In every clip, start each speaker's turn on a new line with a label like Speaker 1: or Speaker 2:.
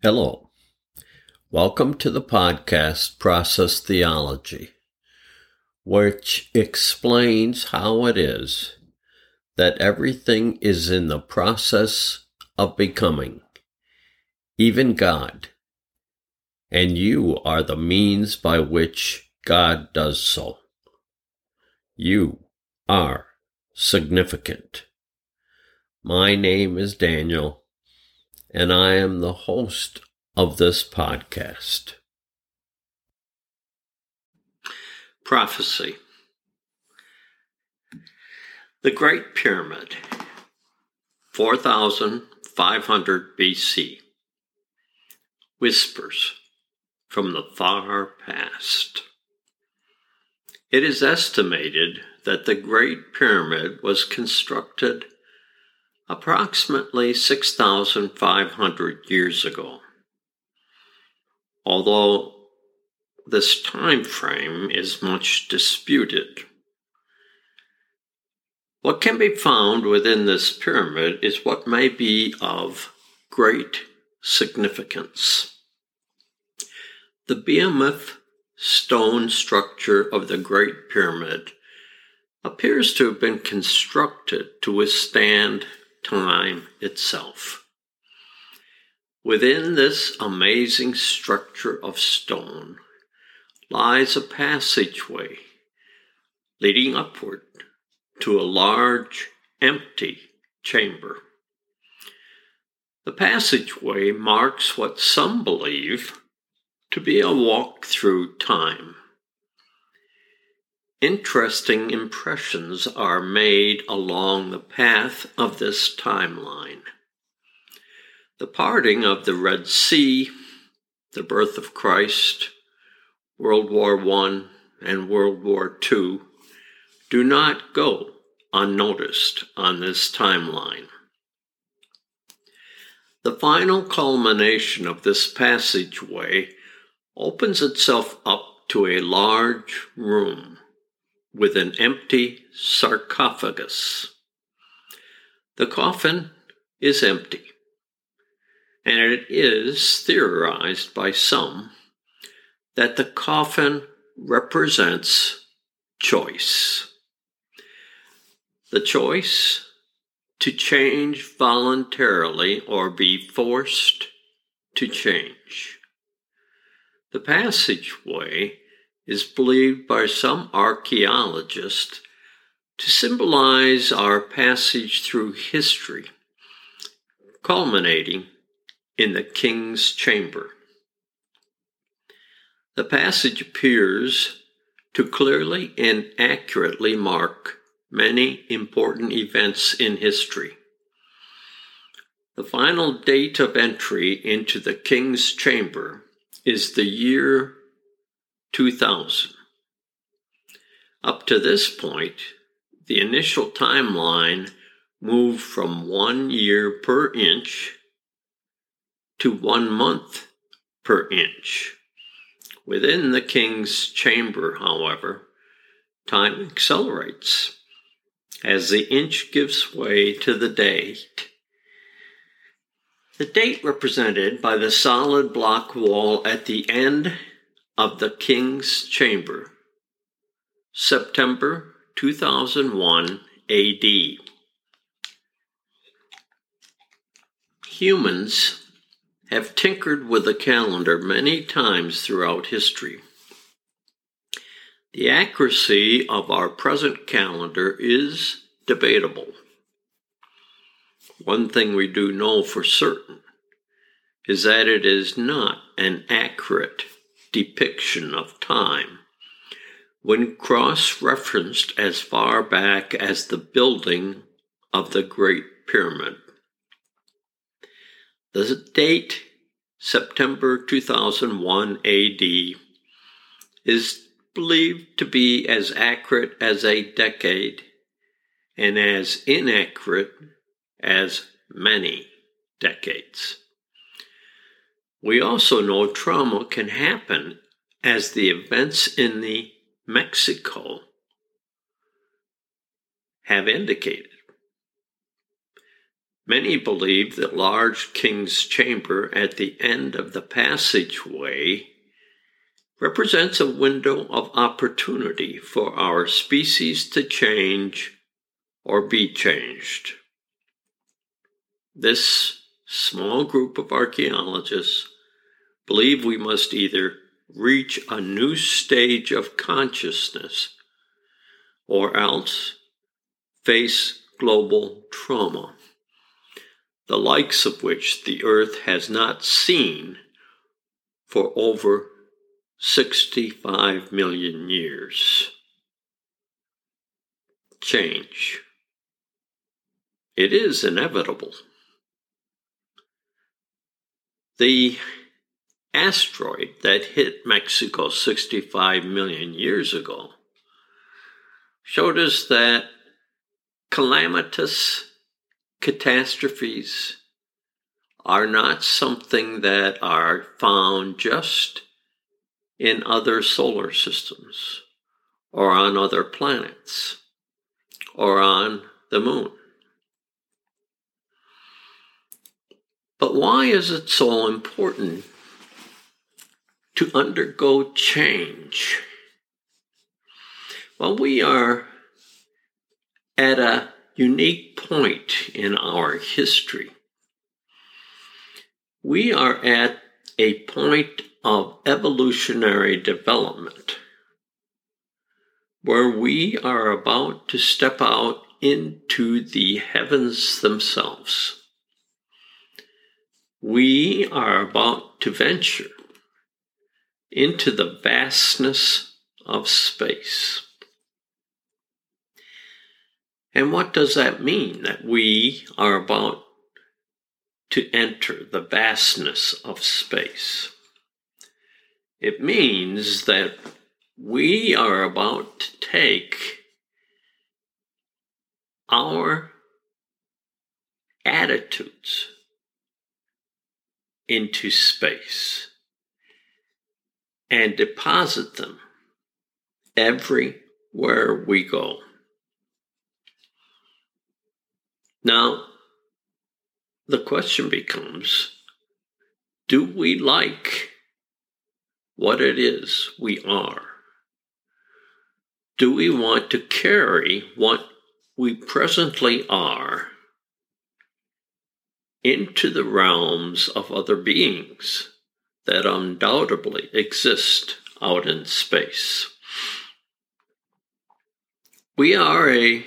Speaker 1: Hello. Welcome to the podcast Process Theology, which explains how it is that everything is in the process of becoming, even God, and you are the means by which God does so. You are significant. My name is Daniel and I am the host of this podcast. Prophecy The Great Pyramid, 4500 BC. Whispers from the far past. It is estimated that the Great Pyramid was constructed approximately 6,500 years ago. Although this time frame is much disputed. What can be found within this pyramid is what may be of great significance. The behemoth stone structure of the Great Pyramid appears to have been constructed to withstand time itself. Within this amazing structure of stone lies a passageway leading upward to a large, empty chamber. The passageway marks what some believe to be a walk through time interesting impressions are made along the path of this timeline. The parting of the Red Sea, the birth of Christ, World War I, and World War II do not go unnoticed on this timeline. The final culmination of this passageway opens itself up to a large room with an empty sarcophagus. The coffin is empty, and it is theorized by some that the coffin represents choice. The choice to change voluntarily or be forced to change. The passageway is believed by some archaeologists to symbolize our passage through history, culminating in the king's chamber. The passage appears to clearly and accurately mark many important events in history. The final date of entry into the king's chamber is the year 2000. Up to this point, the initial timeline moved from one year per inch to one month per inch. Within the king's chamber, however, time accelerates as the inch gives way to the date. The date represented by the solid block wall at the end of the King's Chamber, September 2001 AD. Humans have tinkered with the calendar many times throughout history. The accuracy of our present calendar is debatable. One thing we do know for certain is that it is not an accurate depiction of time, when cross referenced as far back as the building of the Great Pyramid. The date, September 2001 AD, is believed to be as accurate as a decade and as inaccurate as many decades. We also know trauma can happen as the events in the Mexico have indicated. Many believe the large king's chamber at the end of the passageway represents a window of opportunity for our species to change or be changed. This small group of archaeologists believe we must either reach a new stage of consciousness or else face global trauma, the likes of which the earth has not seen for over 65 million years. Change. It is inevitable. The asteroid that hit Mexico 65 million years ago showed us that calamitous catastrophes are not something that are found just in other solar systems or on other planets or on the moon. But why is it so important to undergo change? Well, we are at a unique point in our history. We are at a point of evolutionary development where we are about to step out into the heavens themselves. We are about to venture into the vastness of space. And what does that mean? That we are about to enter the vastness of space. It means that we are about to take our attitudes into space and deposit them everywhere we go. Now, the question becomes do we like what it is we are? Do we want to carry what we presently are into the realms of other beings that undoubtedly exist out in space? We are a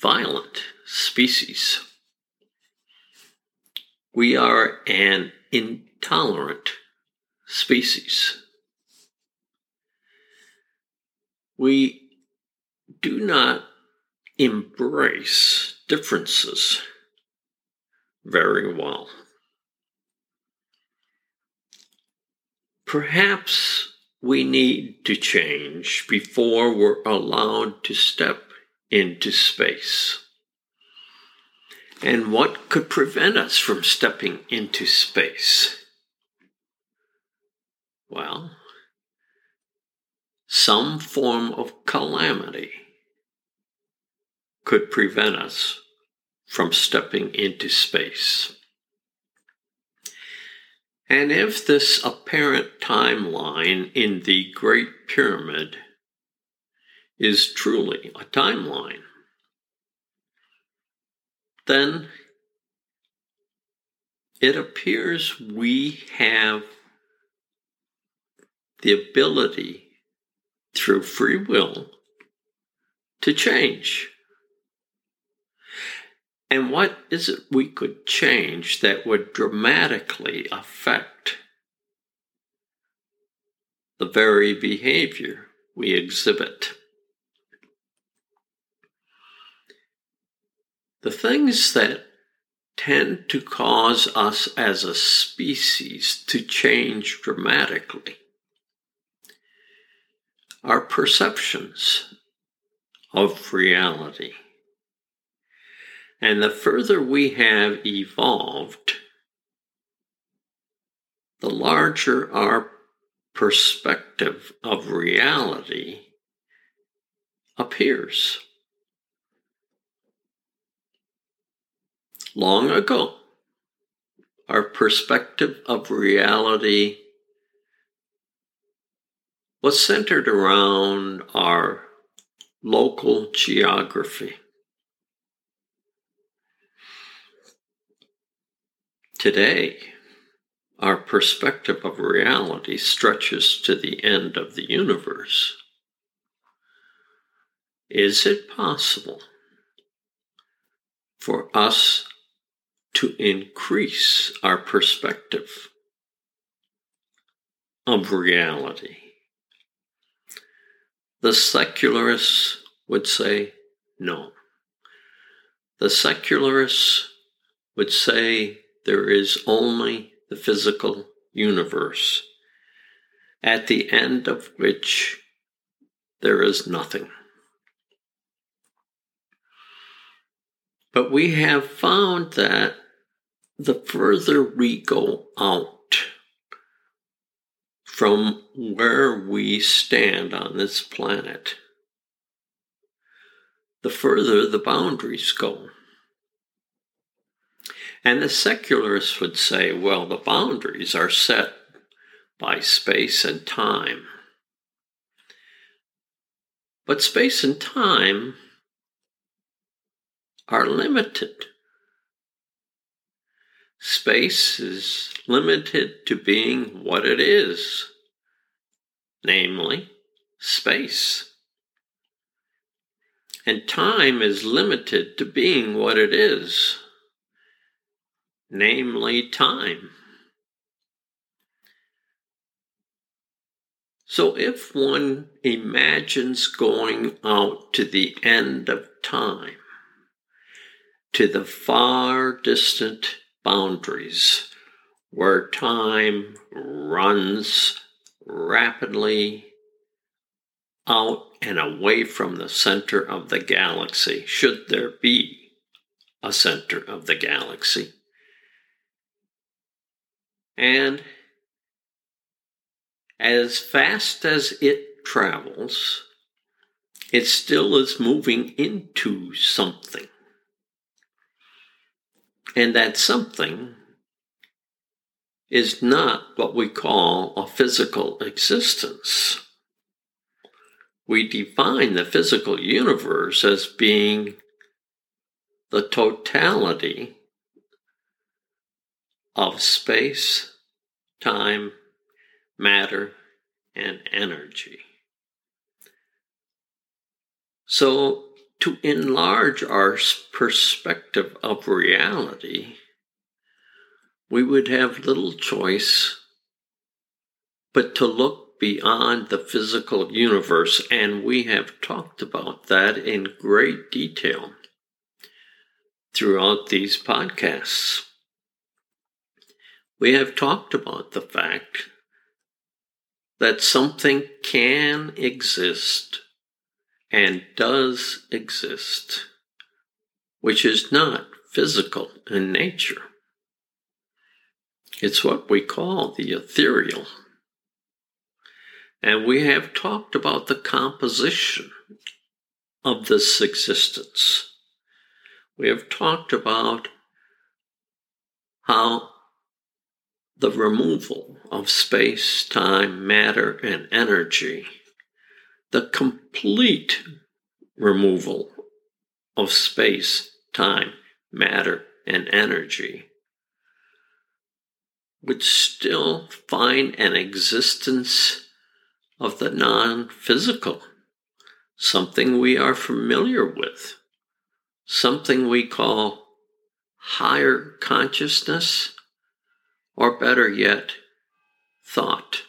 Speaker 1: violent species. We are an intolerant species. We do not embrace differences very well. Perhaps we need to change before we're allowed to step into space. And what could prevent us from stepping into space? Well, some form of calamity could prevent us from stepping into space. And if this apparent timeline in the Great Pyramid is truly a timeline, then it appears we have the ability through free will to change. And what is it we could change that would dramatically affect the very behavior we exhibit? The things that tend to cause us as a species to change dramatically are perceptions of reality. And the further we have evolved, the larger our perspective of reality appears. long ago, our perspective of reality was centered around our local geography. Today, our perspective of reality stretches to the end of the universe. Is it possible for us to increase our perspective of reality? The secularists would say no. The secularists would say there is only the physical universe, at the end of which there is nothing. But we have found that the further we go out from where we stand on this planet, the further the boundaries go. And the secularists would say, well, the boundaries are set by space and time. But space and time are limited. Space is limited to being what it is, namely, space. And time is limited to being what it is, namely time. So if one imagines going out to the end of time, to the far distant boundaries where time runs rapidly out and away from the center of the galaxy, should there be a center of the galaxy. And as fast as it travels, it still is moving into something. And that something is not what we call a physical existence. We define the physical universe as being the totality of space, time, matter, and energy. So, to enlarge our perspective of reality, we would have little choice but to look beyond the physical universe, and we have talked about that in great detail throughout these podcasts we have talked about the fact that something can exist and does exist, which is not physical in nature. It's what we call the ethereal. And we have talked about the composition of this existence. We have talked about how the removal of space, time, matter, and energy, the complete removal of space, time, matter, and energy would still find an existence of the non physical, something we are familiar with, something we call higher consciousness or better yet, thought,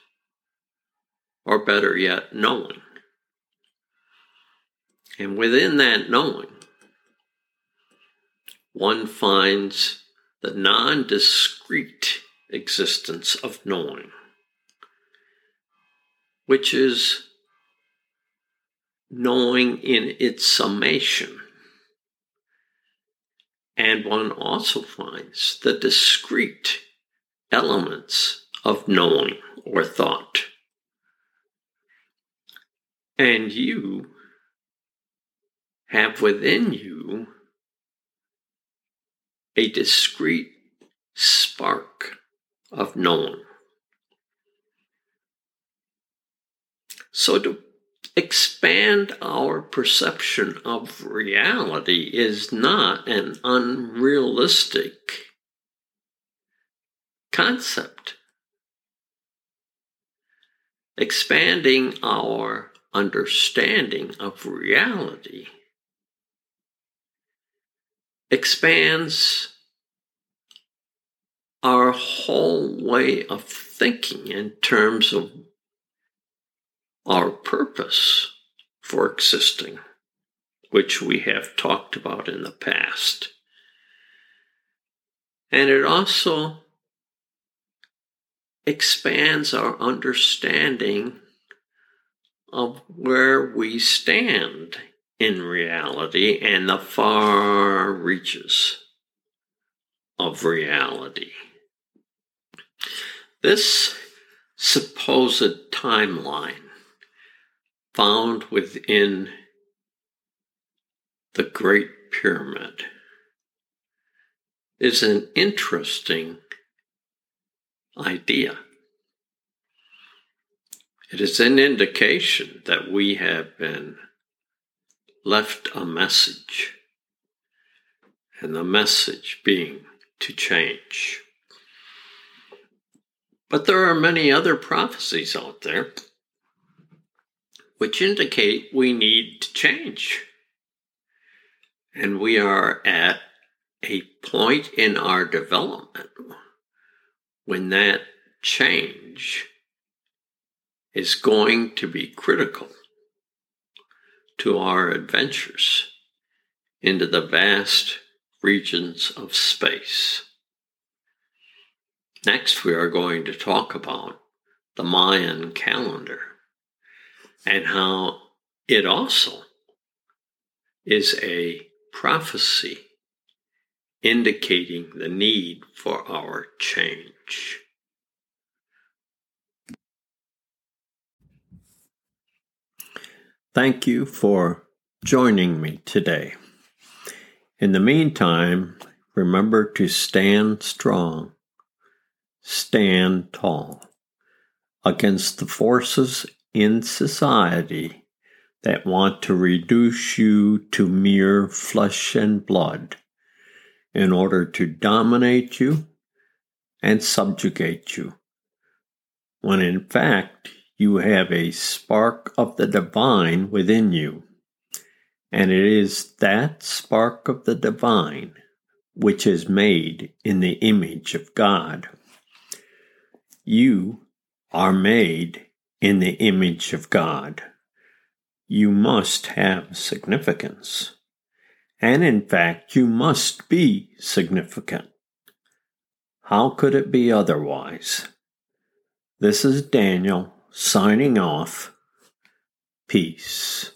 Speaker 1: or better yet, knowing. And within that knowing, one finds the non discrete existence of knowing, which is knowing in its summation. And one also finds the discrete elements of knowing or thought. And you have within you a discrete spark of knowing. So to expand our perception of reality is not an unrealistic concept. Expanding our understanding of reality expands our whole way of thinking in terms of our purpose for existing, which we have talked about in the past. And it also expands our understanding of where we stand in reality and the far reaches of reality. This supposed timeline found within the Great Pyramid is an interesting idea. It is an indication that we have been left a message, and the message being to change. But there are many other prophecies out there which indicate we need to change. And we are at a point in our development when that change is going to be critical to our adventures into the vast regions of space. Next, we are going to talk about the Mayan calendar and how it also is a prophecy indicating the need for our change. Thank you for joining me today. In the meantime, remember to stand strong, stand tall. Against the forces in society that want to reduce you to mere flesh and blood. In order to dominate you and subjugate you, when in fact you have a spark of the divine within you. And it is that spark of the divine which is made in the image of God. You are made in the image of God. You must have significance. And in fact, you must be significant. How could it be otherwise? This is Daniel signing off. Peace.